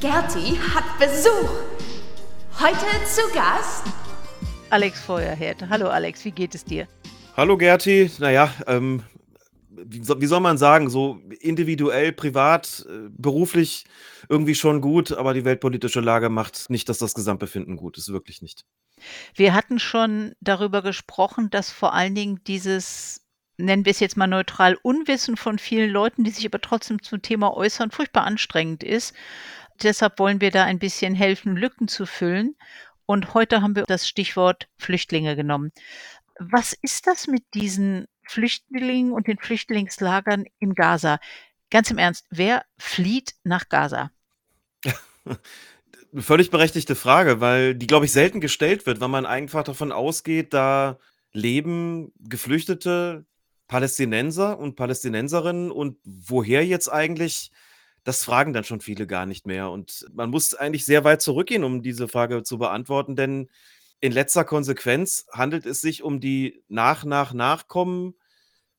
Gerti hat Besuch. Heute zu Gast Alex Feuerherd. Hallo Alex, wie geht es dir? Hallo Gerti, naja, ähm, wie, wie soll man sagen, so individuell, privat, äh, beruflich irgendwie schon gut, aber die weltpolitische Lage macht nicht, dass das Gesamtbefinden gut ist, wirklich nicht. Wir hatten schon darüber gesprochen, dass vor allen Dingen dieses, nennen wir es jetzt mal neutral, Unwissen von vielen Leuten, die sich aber trotzdem zum Thema äußern, furchtbar anstrengend ist. Deshalb wollen wir da ein bisschen helfen, Lücken zu füllen. Und heute haben wir das Stichwort Flüchtlinge genommen. Was ist das mit diesen Flüchtlingen und den Flüchtlingslagern in Gaza? Ganz im Ernst, wer flieht nach Gaza? Völlig berechtigte Frage, weil die, glaube ich, selten gestellt wird, weil man einfach davon ausgeht, da leben Geflüchtete, Palästinenser und Palästinenserinnen und woher jetzt eigentlich, das fragen dann schon viele gar nicht mehr. Und man muss eigentlich sehr weit zurückgehen, um diese Frage zu beantworten, denn in letzter Konsequenz handelt es sich um die nach, nach, Nachkommen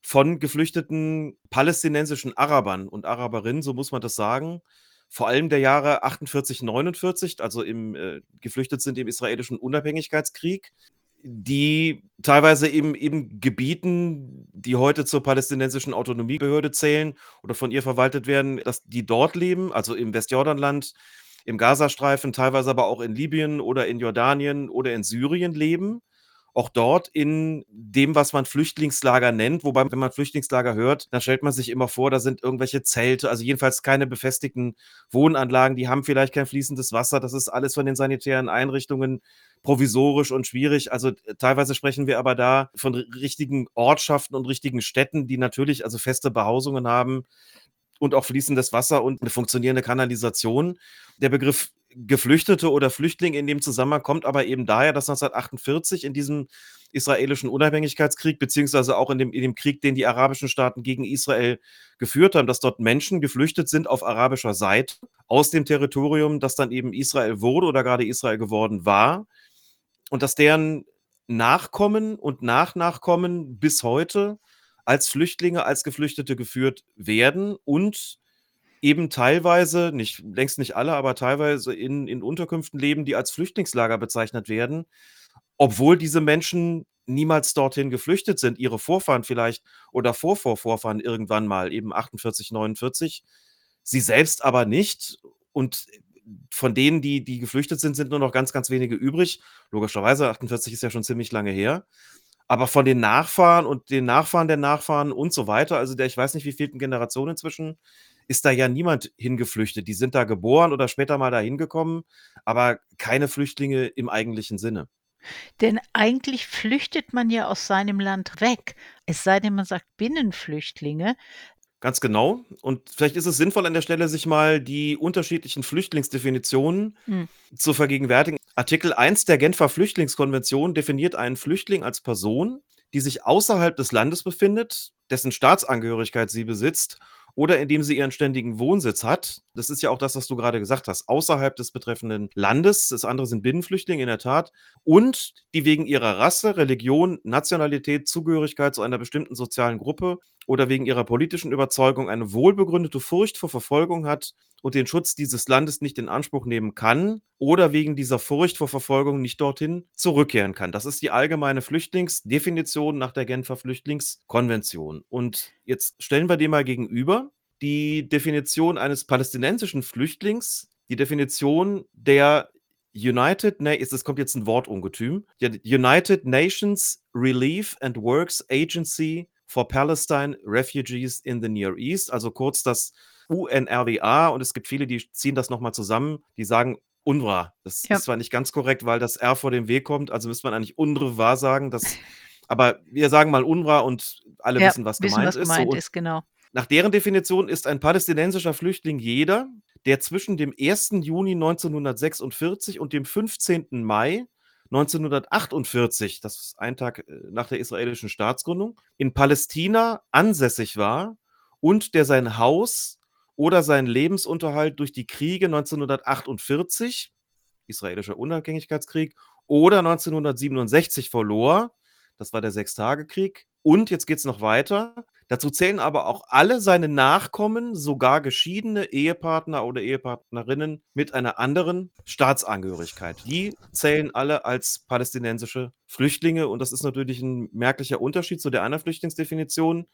von geflüchteten palästinensischen Arabern und Araberinnen, so muss man das sagen. Vor allem der Jahre 48, 49, also im, äh, geflüchtet sind im israelischen Unabhängigkeitskrieg, die teilweise eben, eben Gebieten, die heute zur palästinensischen Autonomiebehörde zählen oder von ihr verwaltet werden, dass die dort leben, also im Westjordanland, im Gazastreifen, teilweise aber auch in Libyen oder in Jordanien oder in Syrien leben auch dort in dem, was man Flüchtlingslager nennt. Wobei, wenn man Flüchtlingslager hört, dann stellt man sich immer vor, da sind irgendwelche Zelte, also jedenfalls keine befestigten Wohnanlagen, die haben vielleicht kein fließendes Wasser. Das ist alles von den sanitären Einrichtungen provisorisch und schwierig. Also äh, teilweise sprechen wir aber da von richtigen Ortschaften und richtigen Städten, die natürlich also feste Behausungen haben und auch fließendes Wasser und eine funktionierende Kanalisation. Der Begriff Geflüchtete oder Flüchtling in dem Zusammenhang kommt aber eben daher, dass 1948 in diesem israelischen Unabhängigkeitskrieg, beziehungsweise auch in dem, in dem Krieg, den die arabischen Staaten gegen Israel geführt haben, dass dort Menschen geflüchtet sind auf arabischer Seite aus dem Territorium, das dann eben Israel wurde oder gerade Israel geworden war. Und dass deren Nachkommen und Nachnachkommen bis heute als Flüchtlinge, als Geflüchtete geführt werden und eben teilweise, nicht, längst nicht alle, aber teilweise in, in Unterkünften leben, die als Flüchtlingslager bezeichnet werden, obwohl diese Menschen niemals dorthin geflüchtet sind, ihre Vorfahren vielleicht oder Vorvorvorfahren irgendwann mal, eben 48, 49, sie selbst aber nicht. Und von denen, die, die geflüchtet sind, sind nur noch ganz, ganz wenige übrig. Logischerweise, 48 ist ja schon ziemlich lange her. Aber von den Nachfahren und den Nachfahren der Nachfahren und so weiter, also der, ich weiß nicht, wie vielten Generation inzwischen, ist da ja niemand hingeflüchtet. Die sind da geboren oder später mal da hingekommen, aber keine Flüchtlinge im eigentlichen Sinne. Denn eigentlich flüchtet man ja aus seinem Land weg. Es sei denn, man sagt Binnenflüchtlinge. Ganz genau. Und vielleicht ist es sinnvoll an der Stelle, sich mal die unterschiedlichen Flüchtlingsdefinitionen hm. zu vergegenwärtigen. Artikel 1 der Genfer Flüchtlingskonvention definiert einen Flüchtling als Person, die sich außerhalb des Landes befindet, dessen Staatsangehörigkeit sie besitzt oder indem sie ihren ständigen Wohnsitz hat. Das ist ja auch das, was du gerade gesagt hast, außerhalb des betreffenden Landes. Das andere sind Binnenflüchtlinge in der Tat. Und die wegen ihrer Rasse, Religion, Nationalität, Zugehörigkeit zu einer bestimmten sozialen Gruppe oder wegen ihrer politischen Überzeugung eine wohlbegründete Furcht vor Verfolgung hat und den Schutz dieses Landes nicht in Anspruch nehmen kann oder wegen dieser Furcht vor Verfolgung nicht dorthin zurückkehren kann. Das ist die allgemeine Flüchtlingsdefinition nach der Genfer Flüchtlingskonvention. Und jetzt stellen wir dem mal gegenüber die Definition eines palästinensischen Flüchtlings, die Definition der United, Na es kommt jetzt ein Wortungetüm, United Nations Relief and Works Agency for Palestine Refugees in the Near East, also kurz das UNRWA und es gibt viele, die ziehen das nochmal zusammen, die sagen UNRWA. Das ja. ist zwar nicht ganz korrekt, weil das R vor dem W kommt, also müsste man eigentlich UNRWA sagen, das, aber wir sagen mal UNRWA und alle ja, wissen, was wissen, gemeint was ist. Gemeint so, ist genau. Nach deren Definition ist ein palästinensischer Flüchtling jeder, der zwischen dem 1. Juni 1946 und dem 15. Mai 1948, das ist ein Tag äh, nach der israelischen Staatsgründung, in Palästina ansässig war und der sein Haus oder seinen Lebensunterhalt durch die Kriege 1948, israelischer Unabhängigkeitskrieg, oder 1967 verlor, das war der Sechstagekrieg. Und jetzt geht es noch weiter, Dazu zählen aber auch alle seine Nachkommen, sogar geschiedene Ehepartner oder Ehepartnerinnen mit einer anderen Staatsangehörigkeit. Die zählen alle als palästinensische Flüchtlinge und das ist natürlich ein merklicher Unterschied zu der anderen Flüchtlingsdefinition.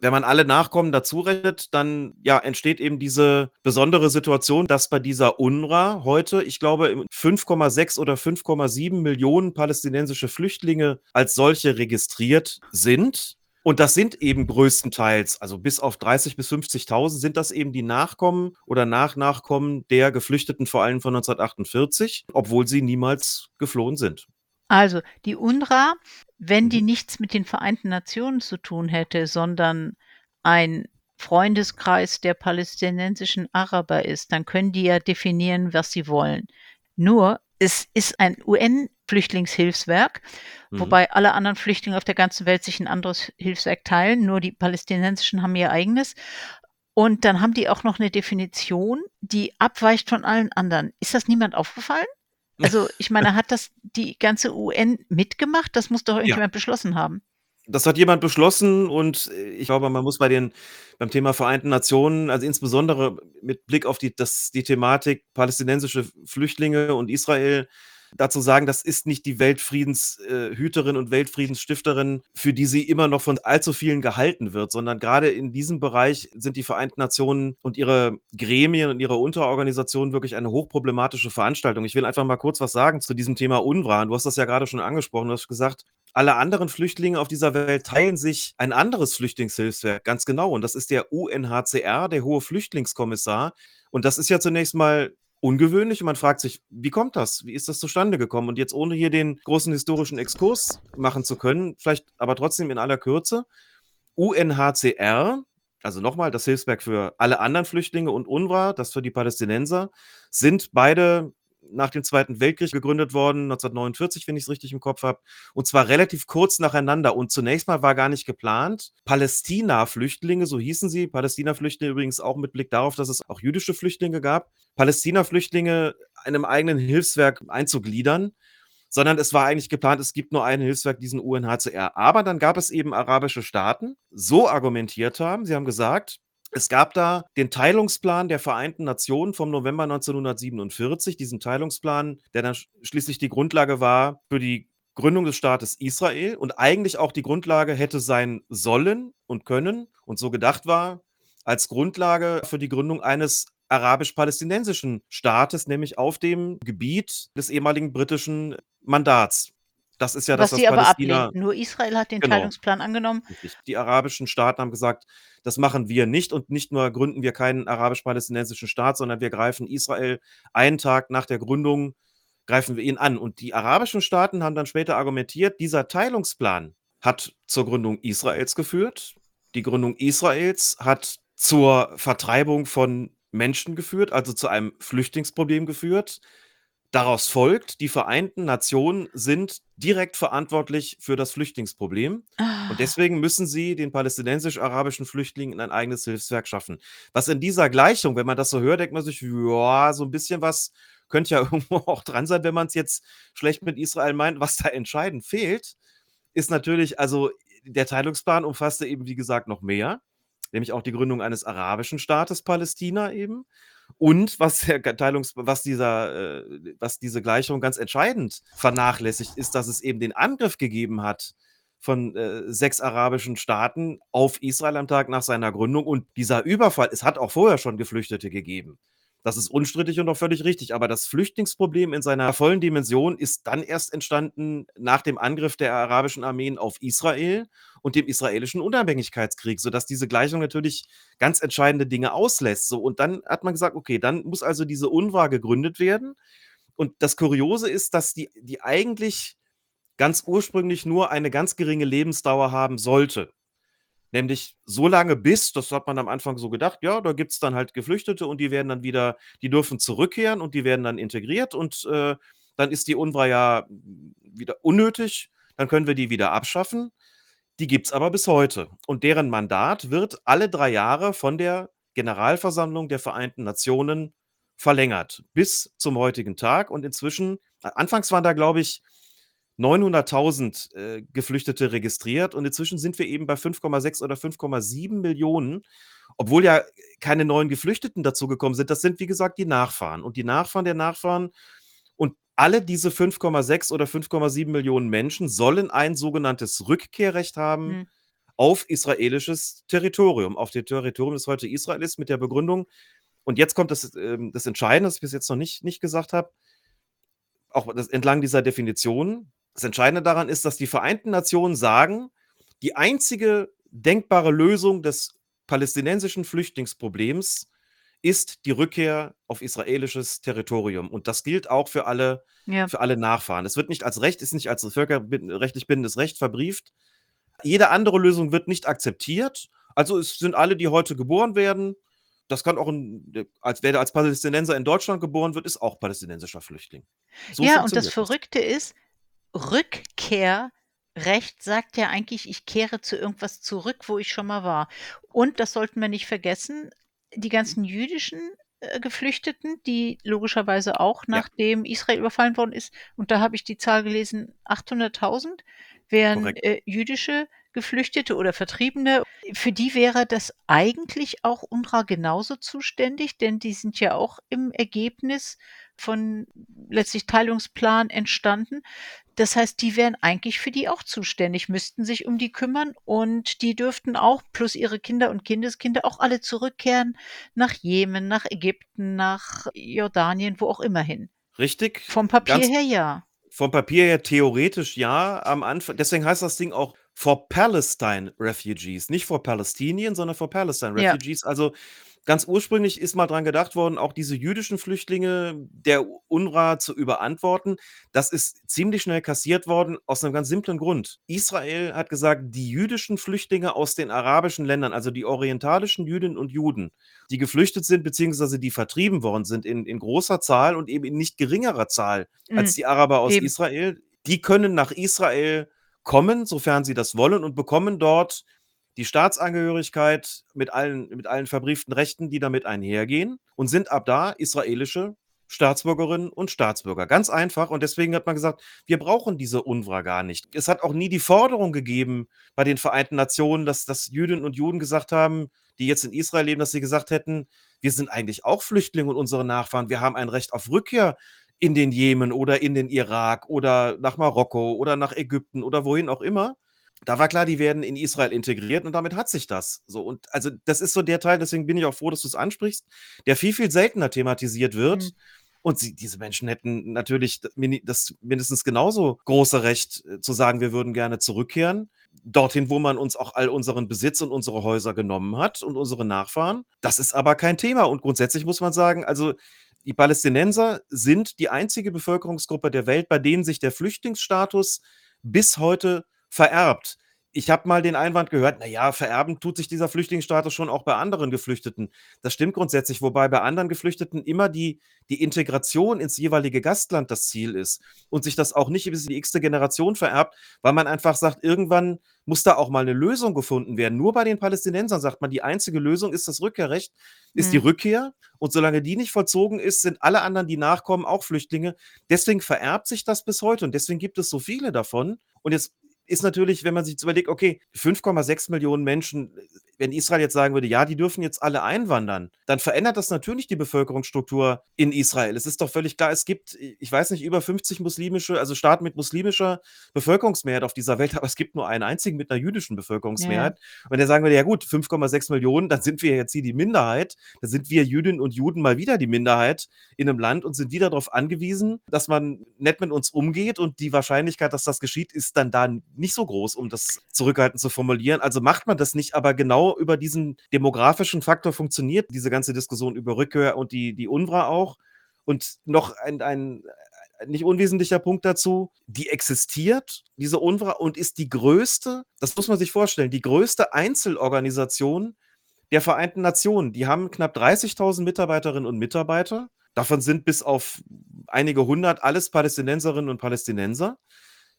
Wenn man alle Nachkommen dazu rechnet, dann ja, entsteht eben diese besondere Situation, dass bei dieser UNRWA heute, ich glaube, 5,6 oder 5,7 Millionen palästinensische Flüchtlinge als solche registriert sind. Und das sind eben größtenteils, also bis auf 30 bis 50.000 sind das eben die Nachkommen oder Nachnachkommen der Geflüchteten, vor allem von 1948, obwohl sie niemals geflohen sind. Also die UNRWA, wenn die mhm. nichts mit den Vereinten Nationen zu tun hätte, sondern ein Freundeskreis der palästinensischen Araber ist, dann können die ja definieren, was sie wollen. Nur, es ist ein UN-Flüchtlingshilfswerk Mhm. Wobei alle anderen Flüchtlinge auf der ganzen Welt sich ein anderes Hilfswerk teilen. Nur die palästinensischen haben ihr eigenes. Und dann haben die auch noch eine Definition, die abweicht von allen anderen. Ist das niemand aufgefallen? Also, ich meine, hat das die ganze UN mitgemacht? Das muss doch irgendjemand ja. beschlossen haben. Das hat jemand beschlossen und ich glaube, man muss bei den beim Thema Vereinten Nationen, also insbesondere mit Blick auf die, das, die Thematik palästinensische Flüchtlinge und Israel, dazu sagen, das ist nicht die Weltfriedenshüterin äh, und Weltfriedensstifterin, für die sie immer noch von allzu vielen gehalten wird, sondern gerade in diesem Bereich sind die Vereinten Nationen und ihre Gremien und ihre Unterorganisationen wirklich eine hochproblematische Veranstaltung. Ich will einfach mal kurz was sagen zu diesem Thema UNRWA. Du hast das ja gerade schon angesprochen. Du hast gesagt, alle anderen Flüchtlinge auf dieser Welt teilen sich ein anderes Flüchtlingshilfswerk, ganz genau. Und das ist der UNHCR, der Hohe Flüchtlingskommissar. Und das ist ja zunächst mal ungewöhnlich und man fragt sich, wie kommt das? Wie ist das zustande gekommen? Und jetzt ohne hier den großen historischen Exkurs machen zu können, vielleicht aber trotzdem in aller Kürze, UNHCR, also nochmal das Hilfswerk für alle anderen Flüchtlinge und UNRWA, das für die Palästinenser, sind beide nach dem Zweiten Weltkrieg gegründet worden, 1949, wenn ich es richtig im Kopf habe, und zwar relativ kurz nacheinander. Und zunächst mal war gar nicht geplant, Palästina-Flüchtlinge, so hießen sie, Palästina-Flüchtlinge übrigens auch mit Blick darauf, dass es auch jüdische Flüchtlinge gab, Palästina-Flüchtlinge einem eigenen Hilfswerk einzugliedern sondern es war eigentlich geplant, es gibt nur ein Hilfswerk, diesen UNHCR. Aber dann gab es eben arabische Staaten, so argumentiert haben, sie haben gesagt, es gab da den Teilungsplan der Vereinten Nationen vom November 1947, diesen Teilungsplan, der dann schließlich die Grundlage war für die Gründung des Staates Israel und eigentlich auch die Grundlage hätte sein sollen und können und so gedacht war, als Grundlage für die Gründung eines arabisch-palästinensischen Staates, nämlich auf dem Gebiet des ehemaligen britischen Mandats. Das ist ja was das, was sie aber ablehnt. Nur Israel hat den genau. Teilungsplan angenommen. Die arabischen Staaten haben gesagt, das machen wir nicht und nicht nur gründen wir keinen arabisch-palästinensischen Staat, sondern wir greifen Israel einen Tag nach der Gründung, greifen wir ihn an. Und die arabischen Staaten haben dann später argumentiert, dieser Teilungsplan hat zur Gründung Israels geführt. Die Gründung Israels hat zur Vertreibung von Menschen geführt, also zu einem Flüchtlingsproblem geführt. Daraus folgt, die Vereinten Nationen sind direkt verantwortlich für das Flüchtlingsproblem. Ah. Und deswegen müssen sie den palästinensisch-arabischen Flüchtlingen ein eigenes Hilfswerk schaffen. Was in dieser Gleichung, wenn man das so hört, denkt man sich, ja, so ein bisschen was könnte ja irgendwo auch dran sein, wenn man es jetzt schlecht mit Israel meint. Was da entscheidend fehlt, ist natürlich, also der Teilungsplan umfasste eben, wie gesagt, noch mehr, nämlich auch die Gründung eines arabischen Staates Palästina eben. Und was der Teilungs was dieser äh, was diese Gleichung ganz entscheidend vernachlässigt, ist, dass es eben den Angriff gegeben hat von äh, sechs arabischen Staaten auf Israel am Tag nach seiner Gründung. Und dieser Überfall, es hat auch vorher schon Geflüchtete gegeben. Das ist unstrittig und auch völlig richtig. Aber das Flüchtlingsproblem in seiner vollen Dimension ist dann erst entstanden nach dem Angriff der arabischen Armeen auf Israel und dem israelischen Unabhängigkeitskrieg, sodass diese Gleichung natürlich ganz entscheidende Dinge auslässt. So, und dann hat man gesagt, okay, dann muss also diese UNRWA gegründet werden. Und das Kuriose ist, dass die, die eigentlich ganz ursprünglich nur eine ganz geringe Lebensdauer haben sollte. Nämlich so lange bis, das hat man am Anfang so gedacht, ja, da gibt es dann halt Geflüchtete und die werden dann wieder, die dürfen zurückkehren und die werden dann integriert und äh, dann ist die UNRWA ja wieder unnötig, dann können wir die wieder abschaffen. Die gibt es aber bis heute. Und deren Mandat wird alle drei Jahre von der Generalversammlung der Vereinten Nationen verlängert, bis zum heutigen Tag. Und inzwischen, anfangs waren da, glaube ich, 900.000 äh, Geflüchtete registriert und inzwischen sind wir eben bei 5,6 oder 5,7 Millionen, obwohl ja keine neuen Geflüchteten dazugekommen sind. Das sind, wie gesagt, die Nachfahren und die Nachfahren der Nachfahren. Und alle diese 5,6 oder 5,7 Millionen Menschen sollen ein sogenanntes Rückkehrrecht haben Mhm. auf israelisches Territorium, auf dem Territorium, das heute Israel ist, mit der Begründung. Und jetzt kommt das, ähm, das Entscheidende, das ich bis jetzt noch nicht, nicht gesagt habe, auch das, entlang dieser Definition. Das Entscheidende daran ist, dass die Vereinten Nationen sagen, die einzige denkbare Lösung des palästinensischen Flüchtlingsproblems ist die Rückkehr auf israelisches Territorium. Und das gilt auch für alle, Ja. für alle Nachfahren. Es wird nicht als Recht, ist nicht als völkerrechtlich bindendes Recht verbrieft. Jede andere Lösung wird nicht akzeptiert. Also es sind alle, die heute geboren werden. Das kann auch ein, als wer als Palästinenser in Deutschland geboren wird, ist auch palästinensischer Flüchtling. So Ja, und das Verrückte ist, Rückkehrrecht sagt ja eigentlich, ich kehre zu irgendwas zurück, wo ich schon mal war. Und das sollten wir nicht vergessen, die ganzen jüdischen äh, Geflüchteten, die logischerweise auch Ja. nachdem Israel überfallen worden ist, und da habe ich die Zahl gelesen, 800.000 wären äh, jüdische Geflüchtete oder Vertriebene. Für die wäre das eigentlich auch UNRWA genauso zuständig, denn die sind ja auch im Ergebnis von letztlich Teilungsplan entstanden. Das heißt, die wären eigentlich für die auch zuständig, müssten sich um die kümmern und die dürften auch plus ihre Kinder und Kindeskinder auch alle zurückkehren nach Jemen, nach Ägypten, nach Jordanien, wo auch immer hin. Richtig. Vom Papier Ganz her ja. vom Papier her theoretisch ja. Am Anfang, deswegen heißt das Ding auch for Palestine Refugees. Nicht for Palestinien, sondern for Palestine Ja. Refugees. Also ganz ursprünglich ist mal dran gedacht worden, auch diese jüdischen Flüchtlinge der UNRWA zu überantworten. Das ist ziemlich schnell kassiert worden, aus einem ganz simplen Grund. Israel hat gesagt, die jüdischen Flüchtlinge aus den arabischen Ländern, also die orientalischen Jüdinnen und Juden, die geflüchtet sind, beziehungsweise die vertrieben worden sind in, in großer Zahl und eben in nicht geringerer Zahl als Mhm. die Araber aus Eben. Israel, die können nach Israel kommen, sofern sie das wollen, und bekommen dort die Staatsangehörigkeit mit allen, mit allen verbrieften Rechten, die damit einhergehen, und sind ab da israelische Staatsbürgerinnen und Staatsbürger. Ganz einfach. Und deswegen hat man gesagt, wir brauchen diese UNRWA gar nicht. Es hat auch nie die Forderung gegeben bei den Vereinten Nationen, dass, dass Jüdinnen und Juden gesagt haben, die jetzt in Israel leben, dass sie gesagt hätten, wir sind eigentlich auch Flüchtlinge und unsere Nachfahren, wir haben ein Recht auf Rückkehr in den Jemen oder in den Irak oder nach Marokko oder nach Ägypten oder wohin auch immer. Da war klar, die werden in Israel integriert und damit hat sich das. So und also das ist so der Teil, deswegen bin ich auch froh, dass du es ansprichst, der viel viel seltener thematisiert wird. Mhm. Und sie, diese Menschen hätten natürlich das mindestens genauso große Recht äh, zu sagen, wir würden gerne zurückkehren. Dorthin, wo man uns auch all unseren Besitz und unsere Häuser genommen hat und unsere Nachfahren. Das ist aber kein Thema. Und grundsätzlich muss man sagen, also die Palästinenser sind die einzige Bevölkerungsgruppe der Welt, bei denen sich der Flüchtlingsstatus bis heute vererbt. Ich habe mal den Einwand gehört, naja, vererben tut sich dieser Flüchtlingsstatus schon auch bei anderen Geflüchteten. Das stimmt grundsätzlich, wobei bei anderen Geflüchteten immer die, die Integration ins jeweilige Gastland das Ziel ist und sich das auch nicht bis in die x-te Generation vererbt, weil man einfach sagt, irgendwann muss da auch mal eine Lösung gefunden werden. Nur bei den Palästinensern sagt man, die einzige Lösung ist das Rückkehrrecht, ist die Mhm. Rückkehr. Und solange die nicht vollzogen ist, sind alle anderen, die nachkommen, auch Flüchtlinge. Deswegen vererbt sich das bis heute und deswegen gibt es so viele davon. Und jetzt ist natürlich, wenn man sich überlegt, okay, 5,6 Millionen Menschen, wenn Israel jetzt sagen würde, ja, die dürfen jetzt alle einwandern, dann verändert das natürlich die Bevölkerungsstruktur in Israel. Es ist doch völlig klar, es gibt, ich weiß nicht, über 50 muslimische, also Staaten mit muslimischer Bevölkerungsmehrheit auf dieser Welt, aber es gibt nur einen einzigen mit einer jüdischen Bevölkerungsmehrheit. Und wenn der sagen würde, ja gut, 5,6 Millionen, dann sind wir jetzt hier die Minderheit, dann sind wir Jüdinnen und Juden mal wieder die Minderheit in einem Land und sind wieder darauf angewiesen, dass man nett mit uns umgeht und die Wahrscheinlichkeit, dass das geschieht, ist dann da nicht so groß, um das zurückhaltend zu formulieren. Also macht man das nicht, aber genau über diesen demografischen Faktor funktioniert diese ganze Diskussion über Rückkehr und die, die UNRWA auch. Und noch ein, ein nicht unwesentlicher Punkt dazu, die existiert, diese UNRWA, und ist die größte, das muss man sich vorstellen, die größte Einzelorganisation der Vereinten Nationen. Die haben knapp 30.000 Mitarbeiterinnen und Mitarbeiter. Davon sind bis auf einige hundert alles Palästinenserinnen und Palästinenser.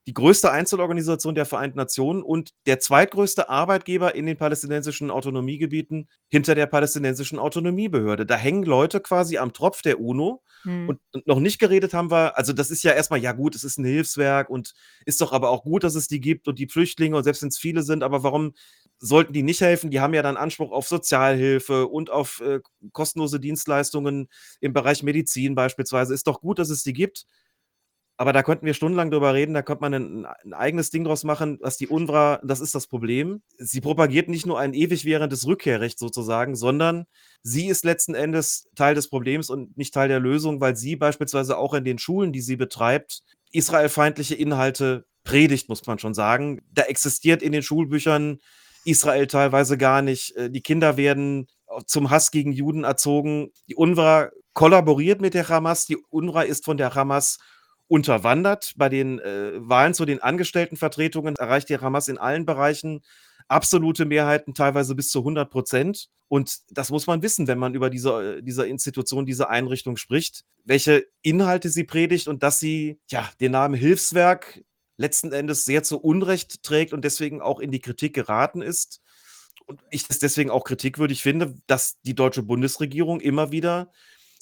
Die größte Einzelorganisation der Vereinten Nationen und der zweitgrößte Arbeitgeber in den palästinensischen Autonomiegebieten hinter der palästinensischen Autonomiebehörde. Da hängen Leute quasi am Tropf der UNO Hm. und, und noch nicht geredet haben wir, also das ist ja erstmal, ja gut, es ist ein Hilfswerk und ist doch aber auch gut, dass es die gibt und die Flüchtlinge und selbst wenn es viele sind, aber warum sollten die nicht helfen? Die haben ja dann Anspruch auf Sozialhilfe und auf äh, kostenlose Dienstleistungen im Bereich Medizin beispielsweise. Ist doch gut, dass es die gibt. Aber da könnten wir stundenlang drüber reden, da könnte man ein, ein eigenes Ding draus machen, was die UNRWA, das ist das Problem. Sie propagiert nicht nur ein ewig währendes Rückkehrrecht sozusagen, sondern sie ist letzten Endes Teil des Problems und nicht Teil der Lösung, weil sie beispielsweise auch in den Schulen, die sie betreibt, israelfeindliche Inhalte predigt, muss man schon sagen. Da existiert in den Schulbüchern Israel teilweise gar nicht. Äh, Die Kinder werden zum Hass gegen Juden erzogen. Die UNRWA kollaboriert mit der Hamas. Die UNRWA ist von der Hamas unterwandert. Bei den äh, Wahlen zu den Angestelltenvertretungen erreicht die Hamas in allen Bereichen absolute Mehrheiten, teilweise bis zu 100 Prozent. Und das muss man wissen, wenn man über diese, äh, diese Institution, diese Einrichtung spricht, welche Inhalte sie predigt und dass sie ja den Namen Hilfswerk letzten Endes sehr zu Unrecht trägt und deswegen auch in die Kritik geraten ist. Und ich das deswegen auch kritikwürdig finde, dass die deutsche Bundesregierung immer wieder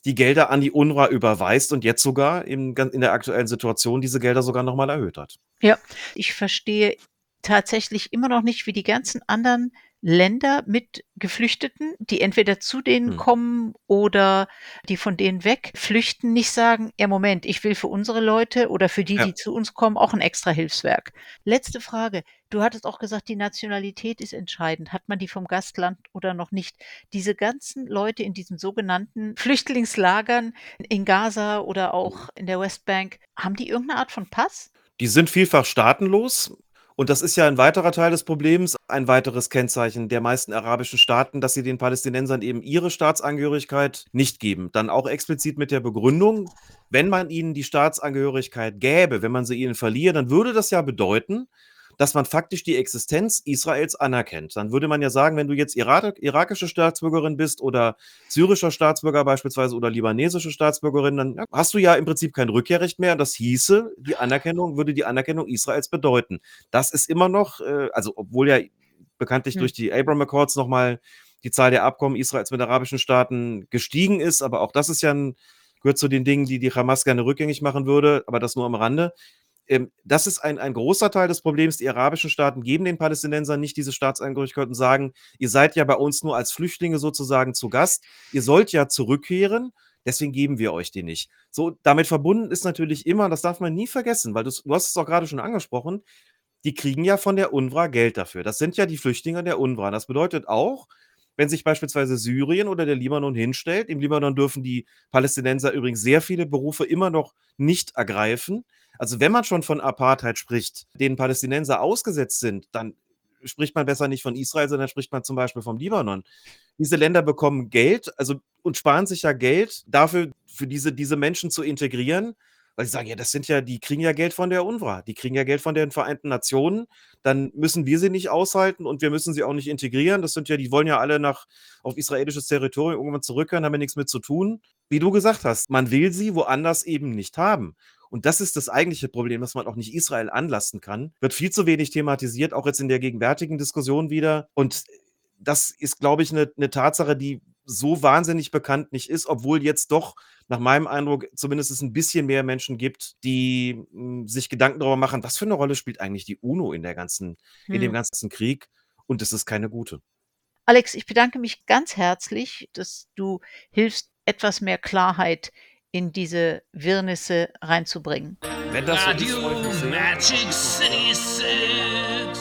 die Gelder an die UNRWA überweist und jetzt sogar in, in der aktuellen Situation diese Gelder sogar nochmal erhöht hat. Ja, ich verstehe tatsächlich immer noch nicht, wie die ganzen anderen Länder mit Geflüchteten, die entweder zu denen Hm. kommen oder die von denen weg flüchten, nicht sagen, ja Moment, ich will für unsere Leute oder für die, Ja. die zu uns kommen, auch ein extra Hilfswerk. Letzte Frage. Du hattest auch gesagt, die Nationalität ist entscheidend. Hat man die vom Gastland oder noch nicht? Diese ganzen Leute in diesen sogenannten Flüchtlingslagern in Gaza oder auch in der Westbank, haben die irgendeine Art von Pass? Die sind vielfach staatenlos. Und das ist ja ein weiterer Teil des Problems, ein weiteres Kennzeichen der meisten arabischen Staaten, dass sie den Palästinensern eben ihre Staatsangehörigkeit nicht geben. Dann auch explizit mit der Begründung, wenn man ihnen die Staatsangehörigkeit gäbe, wenn man sie ihnen verliere, dann würde das ja bedeuten, dass man faktisch die Existenz Israels anerkennt. Dann würde man ja sagen, wenn du jetzt Irak irakische Staatsbürgerin bist oder syrischer Staatsbürger beispielsweise oder libanesische Staatsbürgerin, dann hast du ja im Prinzip kein Rückkehrrecht mehr. Das hieße, die Anerkennung würde die Anerkennung Israels bedeuten. Das ist immer noch, äh, also obwohl ja bekanntlich Hm. durch die Abraham Accords nochmal die Zahl der Abkommen Israels mit arabischen Staaten gestiegen ist, aber auch das ist ja ein, gehört zu den Dingen, die die Hamas gerne rückgängig machen würde, aber das nur am Rande. Ähm, das ist ein, ein großer Teil des Problems. Die arabischen Staaten geben den Palästinensern nicht diese Staatsangehörigkeit und sagen, ihr seid ja bei uns nur als Flüchtlinge sozusagen zu Gast. Ihr sollt ja zurückkehren. Deswegen geben wir euch die nicht. So, damit verbunden ist natürlich immer, das darf man nie vergessen, weil du hast es auch gerade schon angesprochen, die kriegen ja von der UNRWA Geld dafür. Das sind ja die Flüchtlinge der UNRWA. Das bedeutet auch, wenn sich beispielsweise Syrien oder der Libanon hinstellt, im Libanon dürfen die Palästinenser übrigens sehr viele Berufe immer noch nicht ergreifen. Also wenn man schon von Apartheid spricht, denen Palästinenser ausgesetzt sind, dann spricht man besser nicht von Israel, sondern spricht man zum Beispiel vom Libanon. Diese Länder bekommen Geld, also und sparen sich ja Geld dafür, für diese, diese Menschen zu integrieren, weil sie sagen, ja, das sind ja, die kriegen ja Geld von der UNRWA, die kriegen ja Geld von den Vereinten Nationen, dann müssen wir sie nicht aushalten und wir müssen sie auch nicht integrieren. Das sind ja, die wollen ja alle nach auf israelisches Territorium irgendwann zurückkehren, haben ja nichts mit zu tun. Wie du gesagt hast, man will sie woanders eben nicht haben. Und das ist das eigentliche Problem, dass man auch nicht Israel anlasten kann. Wird viel zu wenig thematisiert, auch jetzt in der gegenwärtigen Diskussion wieder. Und das ist, glaube ich, eine, eine Tatsache, die so wahnsinnig bekannt nicht ist, obwohl jetzt doch nach meinem Eindruck zumindest es ein bisschen mehr Menschen gibt, die mh, sich Gedanken darüber machen, was für eine Rolle spielt eigentlich die UNO in der ganzen, in dem Hm. ganzen Krieg. Und es ist keine gute. Alex, ich bedanke mich ganz herzlich, dass du hilfst, etwas mehr Klarheit in diese Wirrnisse reinzubringen. Wenn das so ist. Magic City Six.